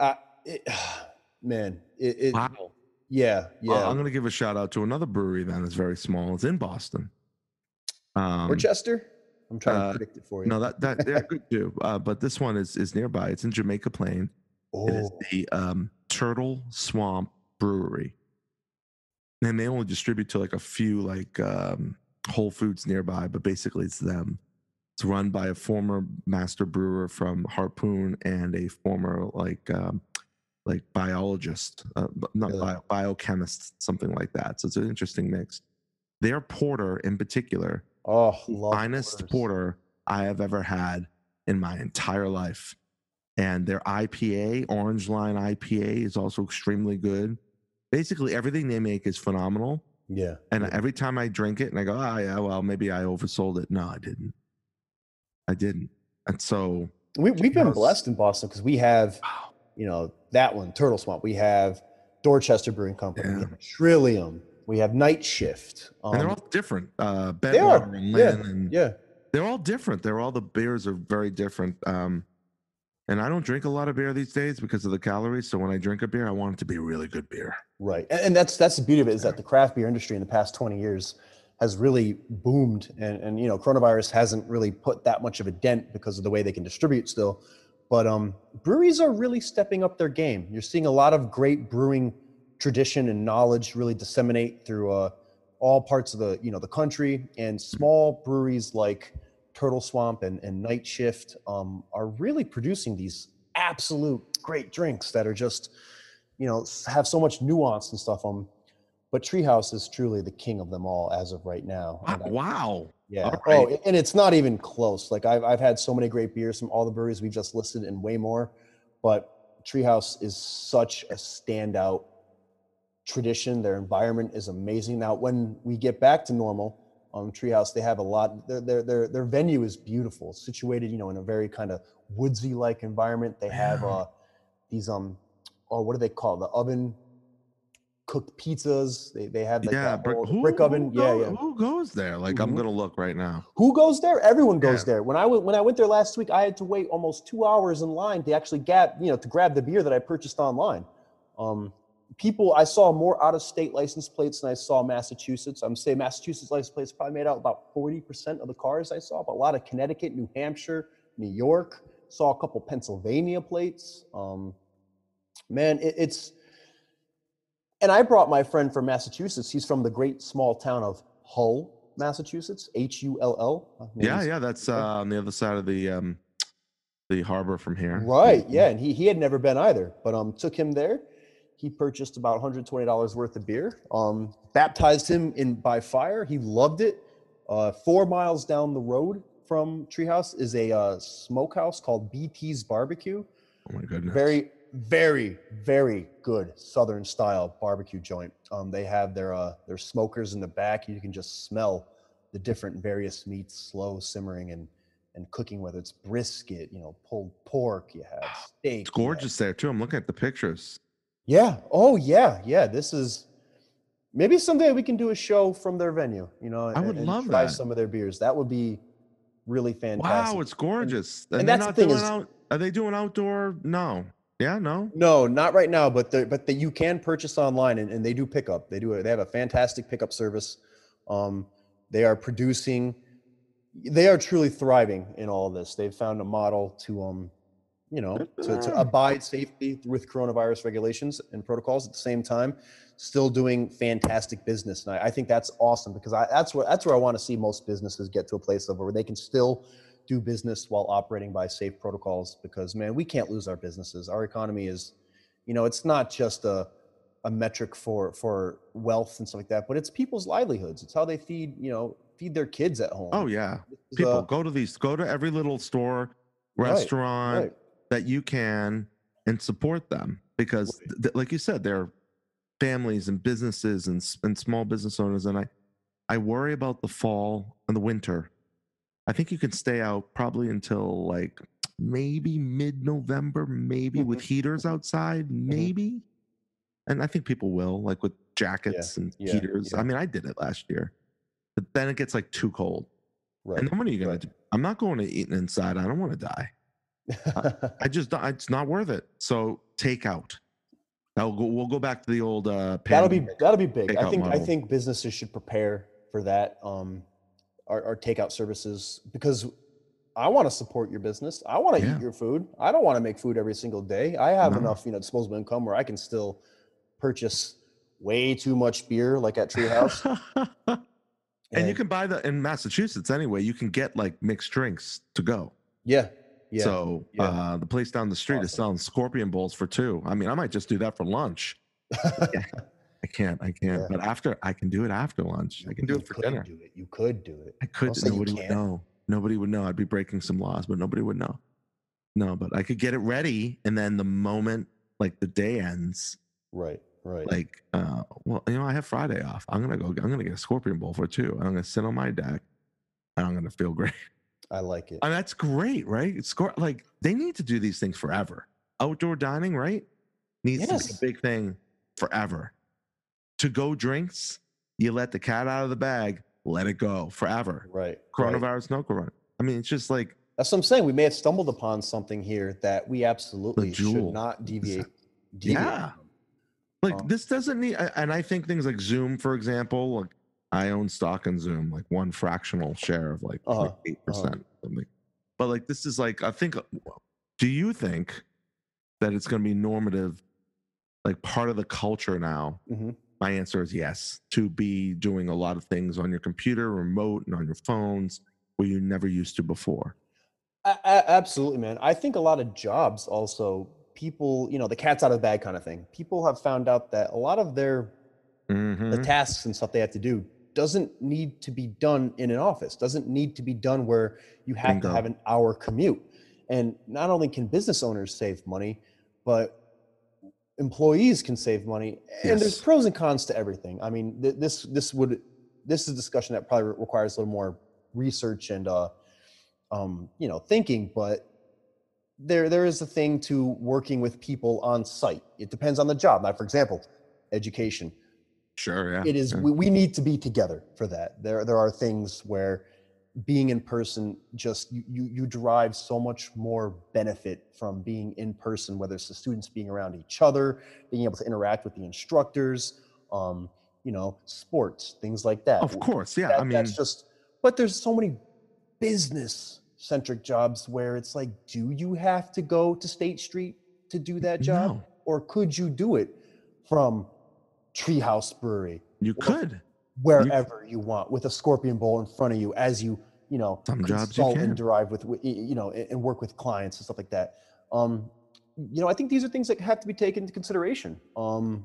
I, it, man, it, it Wow. yeah, yeah. Uh, I'm going to give a shout out to another brewery then. It's very small. It's in Boston. Um, Worcester. I'm trying uh, to predict it for you. no, that that they're good too. Uh, but this one is is nearby. It's in Jamaica Plain. It is oh, the um, Turtle Swamp Brewery, and they only distribute to like a few like um, Whole Foods nearby. But basically, it's them. It's run by a former master brewer from Harpoon and a former like um, like biologist, uh, not Really? bio, biochemist, something like that. So it's an interesting mix. Their porter, in particular, oh, love finest porters. porter I have ever had in my entire life. And their IPA, Orange Line IPA, is also extremely good. Basically, everything they make is phenomenal. Yeah, And yeah. every time I drink it and I go, oh, yeah, well, maybe I oversold it. No, I didn't. I didn't. And so, we we've been blessed in Boston because we have wow. you know that one, Turtle Swamp. We have Dorchester Brewing Company. Yeah. Trillium. We have Night Shift. and they're um, all different. Uh, Bent Water and yeah, and yeah. they're all different. They're all the beers are very different. Um, and I don't drink a lot of beer these days because of the calories. So when I drink a beer, I want it to be really good beer. Right. And, and that's that's the beauty of it is that the craft beer industry in the past 20 years has really boomed and, and you know coronavirus hasn't really put that much of a dent because of the way they can distribute still. But um breweries are really stepping up their game. You're seeing a lot of great brewing tradition and knowledge really disseminate through uh, all parts of the you know the country and small breweries like Turtle Swamp and, and Night Shift um, are really producing these absolute great drinks that are just you know have so much nuance and stuff um but treehouse is truly the king of them all as of right now Wow. I- wow. yeah. All oh and it's not even close. Like I've, I've had so many great beers from all the breweries we've just listed and way more but treehouse is such a standout tradition. Their environment is amazing. Now when we get back to normal um treehouse they have a lot their their their, their venue is beautiful situated you know in a very kind of woodsy like environment they have uh these um oh what do they call the oven cooked pizzas they they have like yeah. that Brick, who, brick oven who yeah yeah Who goes there? Like, I'm Mhm. going to look right now. who goes there? Everyone goes Yeah. there. When I went when I went there last week, I had to wait almost two hours in line to actually get you know to grab the beer that I purchased online. Um, people, I saw more out of state license plates than I saw Massachusetts. I'm saying Massachusetts license plates probably made out about forty percent of the cars I saw, but a lot of Connecticut, New Hampshire, New York. Saw a couple Pennsylvania plates. Um, man, it, it's and I brought my friend from Massachusetts. He's from the great small town of Hull, Massachusetts. H U L L. Yeah. Yeah. That's uh, on the other side of the um, the harbor from here. Right. Yeah, and he he had never been either, but um took him there. He purchased about $120 worth of beer. Um, baptized him in by fire. He loved it. Uh, four miles down the road from Treehouse is a uh, smokehouse called BT's Barbecue. Oh my goodness. Very, very, very good Southern style barbecue joint. Um, they have their uh, their smokers in the back. You can just smell the different various meats slow simmering and and cooking, whether it's brisket, you know, pulled pork, you have steak. It's you have- gorgeous there too. I'm looking at the pictures. Yeah. Oh yeah. Yeah. This is maybe someday we can do a show from their venue. You know, I would and love try that. some of their beers. That would be really fantastic. Wow, it's gorgeous. And, and that's the thing is- out. Are they doing outdoor? No. Yeah, no. No, not right now, but the, but the, you can purchase online and, and they do pickup. They do it. They have a fantastic pickup service. Um, they are producing. They are truly thriving in all of this. They've found a model to um, you know, to, to abide safely with coronavirus regulations and protocols at the same time, still doing fantastic business. And I, I think that's awesome because I, that's where that's where I want to see most businesses get to a place of where they can still do business while operating by safe protocols. Because man, we can't lose our businesses. Our economy is, you know, it's not just a a metric for for wealth and stuff like that, but it's people's livelihoods. It's how they feed, you know, feed their kids at home. Oh yeah. People uh, go to these. Go to every little store, Right, restaurant right. That you can and support them because, th- like you said, they're families and businesses and and small business owners. And I, I worry about the fall and the winter. I think you can stay out probably until like maybe mid November, maybe with mm-hmm. heaters outside, mm-hmm. maybe. And I think people will, like with jackets and yeah, heaters. yeah. I mean, I did it last year, but then it gets like too cold. Right. And then what are you gonna right. do? I'm not going to eat inside. I don't want to die. I just it's not worth it. So takeout. Now we'll go, we'll go back to the old. uh that'll be that'll be big. I think I think businesses should prepare for that. Um, our, our takeout services because I want to support your business. I want to Yeah. eat your food. I don't want to make food every single day. I have No. enough you know disposable income where I can still purchase way too much beer like at Treehouse. and you can buy the in Massachusetts anyway. You can get like mixed drinks to go. yeah yeah So yeah. uh the place down the street is selling scorpion bowls for two. I mean, I might just do that for lunch. I can't. I can't. Yeah. But after, I can do it after lunch. I can do it for dinner. Do it. You could do it. I could. Nobody would know. Nobody would know. I'd be breaking some laws, but nobody would know. No, but I could get it ready, and then the moment like the day ends, Right. Right. like, uh, well, you know, I have Friday off. I'm gonna go. I'm gonna get a scorpion bowl for two. I'm gonna sit on my deck, and I'm gonna feel great. I like it. And that's great, right? It's like they need to do these things forever. Outdoor dining, right? Needs to be a big thing forever. To go drinks, you let the cat out of the bag, let it go forever. right. right. Coronavirus, no corona. I mean, it's just like That's what I'm saying. We may have stumbled upon something here that we absolutely should not deviate. deviate Yeah. from. like Um, this doesn't need and i think things like zoom for example like i own stock in zoom like one fractional share of like Uh-huh, 8 percent something but like this is like i think do you think that it's going to be normative like part of the culture now Mhm. my answer is yes to be doing a lot of things on your computer remote and on your phones where you never used to before A- a- absolutely, man. I think a lot of jobs also people, you know, the cat's out of the bag kind of thing. People have found out that a lot of their the Mhm. tasks and stuff they have to do doesn't need to be done in an office. Doesn't need to be done where you have Bingo. to have an hour commute. And not only can business owners save money, but employees can save money. And there's pros and cons to everything. I mean, th- this this would this is a discussion that probably requires a little more research and uh, um, you know thinking, but there there is a thing to working with people on site. It depends on the job. Now, for example, education sure yeah it is yeah. we, we need to be together for that. There there are things where being in person just you, you you derive so much more benefit from being in person whether it's the students being around each other being able to interact with the instructors um you know sports things like that. Of course yeah That- i mean that's just but there's so many business centric jobs where it's like do you have to go to state street to do that job? no, or could you do it from treehouse brewery you could wherever you want with a scorpion bowl in front of you as you you know Some jobs you can. and derive with you know and work with clients and stuff like that um you know i think these are things that have to be taken into consideration um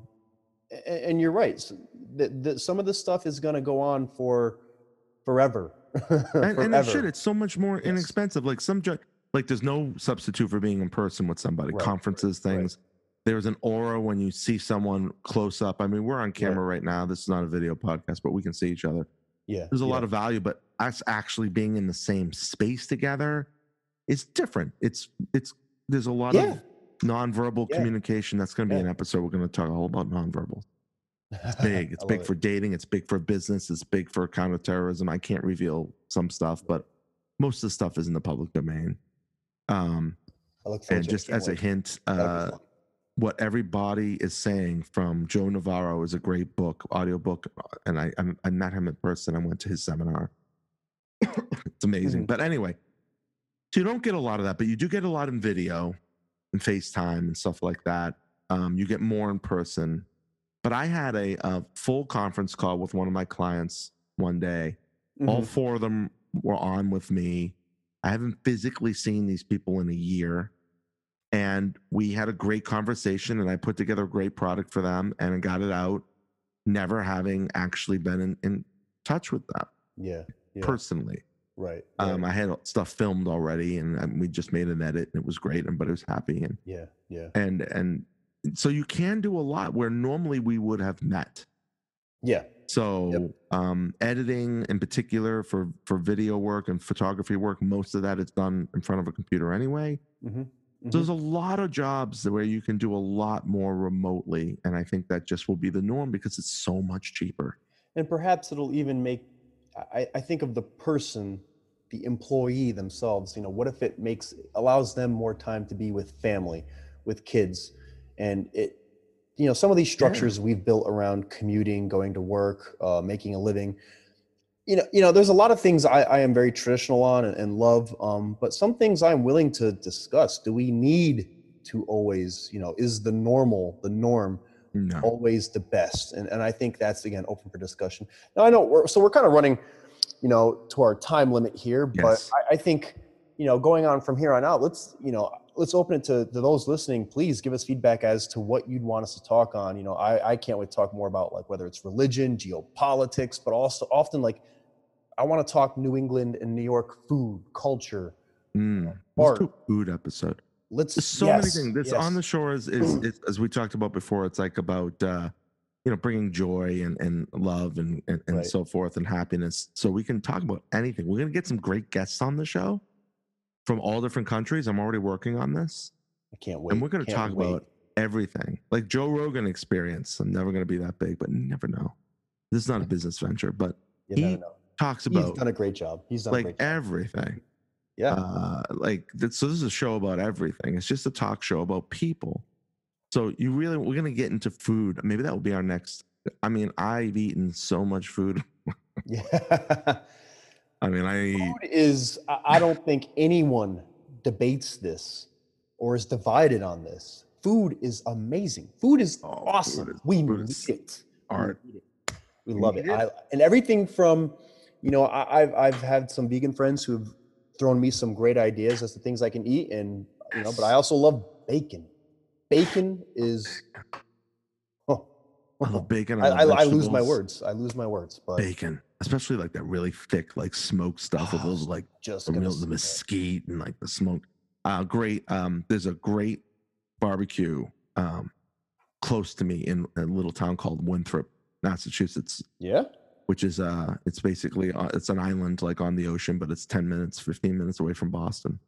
and you're right s- that that some of this stuff is going to go on for forever. and, and it should. It's so much more Yes. inexpensive. Like some, like there's no substitute for being in person with somebody. Right, Conferences, right, right. There's an aura when you see someone close up. I mean, we're on camera right now. This is not a video podcast, but we can see each other. Yeah. There's a yeah. lot of value, but us actually being in the same space together is different. It's it's there's a lot Yeah. of nonverbal Yeah. communication. That's going to be an episode. We're going to talk all about nonverbal. It's big. It's big love for it. dating. It's big for business. It's big for counterterrorism. I can't reveal some stuff, but most of the stuff is in the public domain. Um, I look forward and just as a hint, uh. What everybody is saying from Joe Navarro is a great book, audiobook, and I I, I met him in person. I went to his seminar. it's amazing. Mhm. But anyway, so you don't get a lot of that, but you do get a lot in video and FaceTime and stuff like that. Um, you get more in person. But I had a, a full conference call with one of my clients one day. All Mhm. four of them were on with me. I haven't physically seen these people in a year. And we had a great conversation, and I put together a great product for them and I got it out, never having actually been in, in touch with them Yeah. Yeah. personally. right. Um. I had stuff filmed already, and um, we just made an edit, and it was great. And but it was happy, and yeah. Yeah. and and so you can do a lot where normally we would have met. Yeah. So um, editing in particular for for video work and photography work, most of that is done in front of a computer anyway. hmm So there's a lot of jobs where you can do a lot more remotely, and I think that just will be the norm because it's so much cheaper. and perhaps it'll even make I, I think of the person the employee themselves you know what if it makes allows them more time to be with family with kids? And it you know some of these structures we've built around commuting going to work uh, making a living you know you know there's a lot of things i, I am very traditional on and, and love um, but some things i'm willing to discuss. Do we need to always you know is the normal the norm No, always the best? And, and i think that's again open for discussion. Now i know we're so we're kind of running you know to our time limit here but I, I think you know going on from here on out let's you know let's open it to, to those listening please give us feedback as to what you'd want us to talk on you know i i can't wait to talk more about like whether it's religion geopolitics but also often like i want to talk new england and new york food culture Mm. Let's do a food episode. let's There's so many things. This on the yes. shore is, is, is as we talked about before. It's like about uh, you know bringing joy and, and love and and, and Right. so forth and happiness. So we can talk about anything. We're gonna get some great guests on the show from all different countries. I'm already working on this, i can't wait. and we're gonna talk wait. about everything, like Joe Rogan experience. I'm never gonna be that big, but never know. This is not a business venture, but you he talks he's done a great job. He's done like everything. Yeah. Uh like so this is a show about everything. It's just a talk show about people. So you really we're gonna get into food. Maybe that will be our next i mean i've eaten so much food. Yeah i mean i food is I don't think anyone debates this or is divided on this. Food is amazing. Food is Oh, food awesome. is- we food need it. We need it. We love need it. I, and everything from, you know, I, I've I've had some vegan friends who've thrown me some great ideas as to things I can eat, and you know, but I also love bacon. Bacon is. Oh, I love bacon I, I, I lose my words. I lose my words. But bacon especially like that really thick like smoked stuff with Oh, those like just the, real, the mesquite and like the smoke. Uh great um there's a great barbecue um close to me in a little town called winthrop massachusetts. Yeah. which is uh it's basically uh, it's an island like on the ocean but it's 10 minutes 15 minutes away from boston.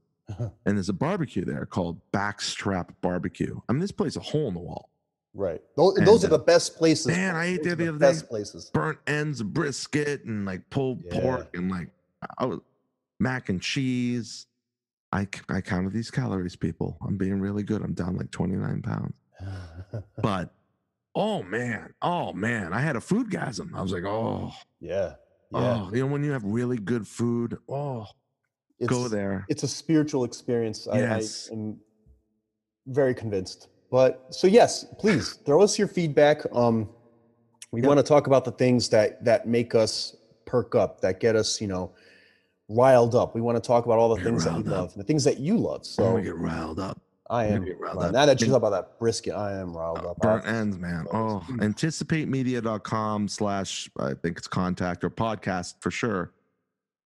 And there's a barbecue there called backstrap barbecue. I mean this place a hole in the wall Right. Those, those are the best places. man, I ate there are the other day. Best places. burnt ends of brisket and like pulled Yeah. pork and like i was mac and cheese I I counted these calories people i'm being really good i'm down like 29 pounds but oh man oh man i had a food gasm i was like oh yeah. Yeah. oh you know when you have really good food oh it's, go there It's a spiritual experience. Yes. I, I am very convinced. But so yes, please throw us your feedback. Um, we Yep. want to talk about the things that that make us perk up, that get us, you know, riled up. We want to talk about all the Get things that we up. love, the things that you love. So get riled up I am riled up. now that you talk about that brisket, I am riled Uh, up. burnt ends man oh anticipatemedia.com slash i think it's contact or podcast for sure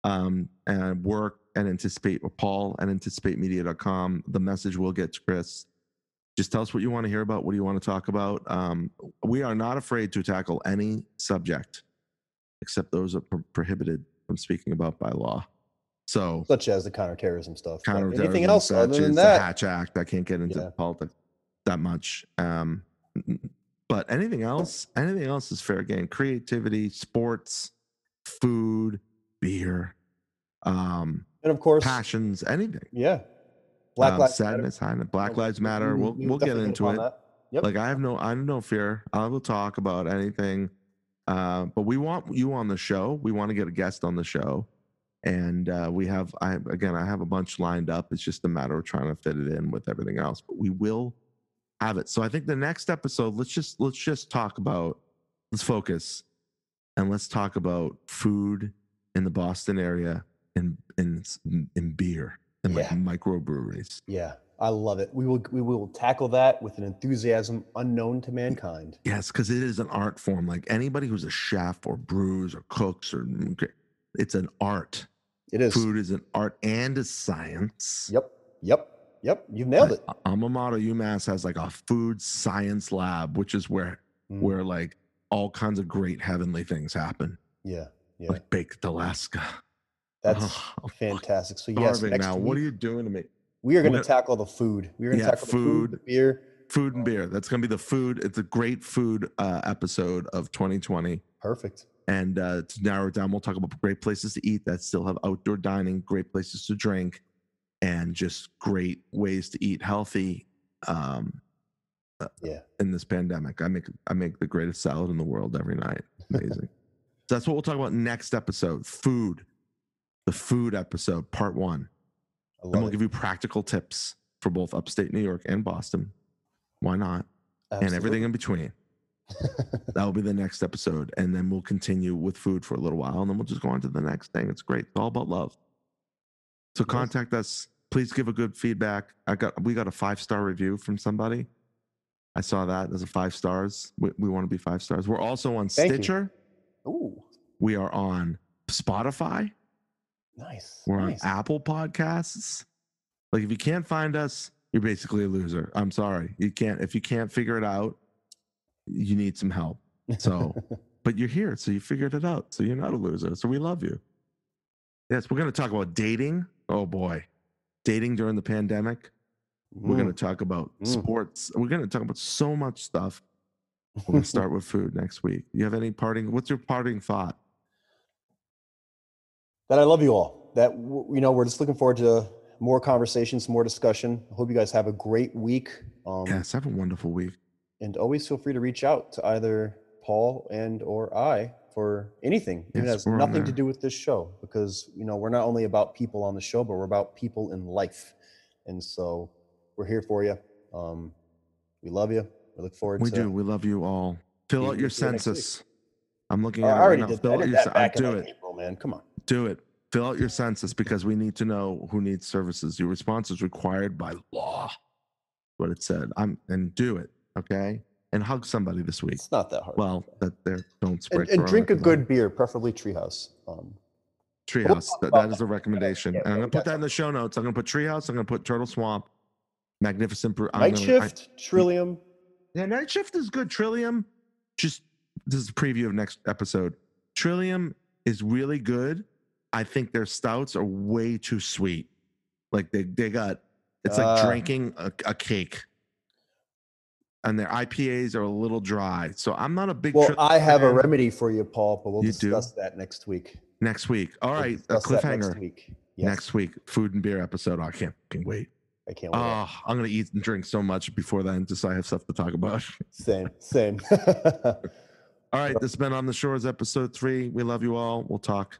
um, and work and anticipate or Paul and anticipatemedia.com. The message will get to Chris. Just tell us what you want to hear about. What do you want to talk about? Um, we are not afraid to tackle any subject except those are pro- prohibited from speaking about by law. So such as the counterterrorism stuff. counterterrorism, Anything else other than the that? Hatch Act. I can't get into Yeah. politics that much. Um, but anything else, anything else is fair game. Creativity, sports, food, beer, um, And of course, passions, anything. yeah, Black Um, Lives Matter. sadness, sadness, Black Lives Matter. we- We'll we we'll get into it. Yep. Like I have no I have no fear. I will talk about anything. Uh, but we want you on the show. We want to get a guest on the show. And uh, we have I again I have a bunch lined up. It's just a matter of trying to fit it in with everything else. But we will have it. So I think the next episode, let's just let's just talk about let's focus and let's talk about food in the Boston area and and in beer like Yeah. microbreweries. Yeah, I love it. We will we will tackle that with an enthusiasm unknown to mankind. Yes, because it is an art form. Like anybody who's a chef or brews or cooks or it's an art. It is. Food is an art and a science. Yep. Yep. Yep. You've nailed it. Like, Alma Mater UMass has like a food science lab, which is where Mm, where like all kinds of great heavenly things happen, yeah. Yeah. like baked Alaska. That's Oh, fantastic. So yes, next now. week, What are you doing to me? we are going to tackle the food. We're going to Yeah, tackle the food, the beer. Food and beer. That's gonna be the food. It's a great food uh, episode of 2020. Perfect. And uh, to narrow it down, we'll talk about great places to eat that still have outdoor dining, great places to drink, and just great ways to eat healthy um, Yeah. in this pandemic. I make I make the greatest salad in the world every night. Amazing. so that's what we'll talk about next episode. Food, the food episode, part one. And we'll it. give you practical tips for both upstate New York and Boston. Why not? And everything in between. That will be the next episode. And then we'll continue with food for a little while. And then we'll just go on to the next thing. It's great. It's all about love. So contact us. Please give a good feedback. I got we got a five star review from somebody. I saw that as a five stars. We, we want to be five stars. We're also on Thank you. Stitcher. Ooh, We are on Spotify. Nice. We're nice. on Apple Podcasts. Like if you can't find us, you're basically a loser. I'm sorry. You can't if you can't figure it out, you need some help. So, but you're here, so you figured it out. So you're not a loser. So we love you. Yes, we're going to talk about dating. Oh boy. Dating during the pandemic. We're going to talk about Mm. sports. We're going to talk about so much stuff. We're going to start with food next week. You have any parting? What's your parting thought? That I love you all. That you know, we're just looking forward to more conversations, more discussion. I hope you guys have a great week. Um, Yes, have a wonderful week. and always feel free to reach out to either Paul and or I for anything. It has nothing to do with this show because you know we're not only about people on the show, but we're about people in life. And so we're here for you. Um, we love you. We look forward to We to do. We love you all. Fill out your here next week. census. I'm looking at I it right now. Fill I out your that cen- back in do it. Man. Come on. Do it. Fill out your census because we need to know who needs services. Your response is required by law. What it said. I'm and do it. Okay. And hug somebody this week. It's not that hard. Well, that there don't spread. and, and drink a good beer, preferably Treehouse. Um, treehouse. That, that is a recommendation. Yeah, and I'm gonna put that in the show notes. I'm gonna put treehouse. I'm gonna put turtle swamp. Magnificent. Night gonna- I- Trillium. Yeah, Night Shift is good. Trillium, just this is a preview of next episode. Trillium is really good. I think their stouts are way too sweet. Like they they got it's like Ah. drinking a, a cake. And their IPAs are a little dry. So I'm not a big Well, I have a remedy for you, Paul, but we'll You do? discuss that next week. next week. All We'll right, a cliffhanger next week. Yes, next week. Food and beer episode. I can't fucking wait. I can't wait. Oh, I'm gonna eat and drink so much before then, just so I have stuff to talk about. Same, same. All right, this has been on the shores episode three. We love you all. We'll talk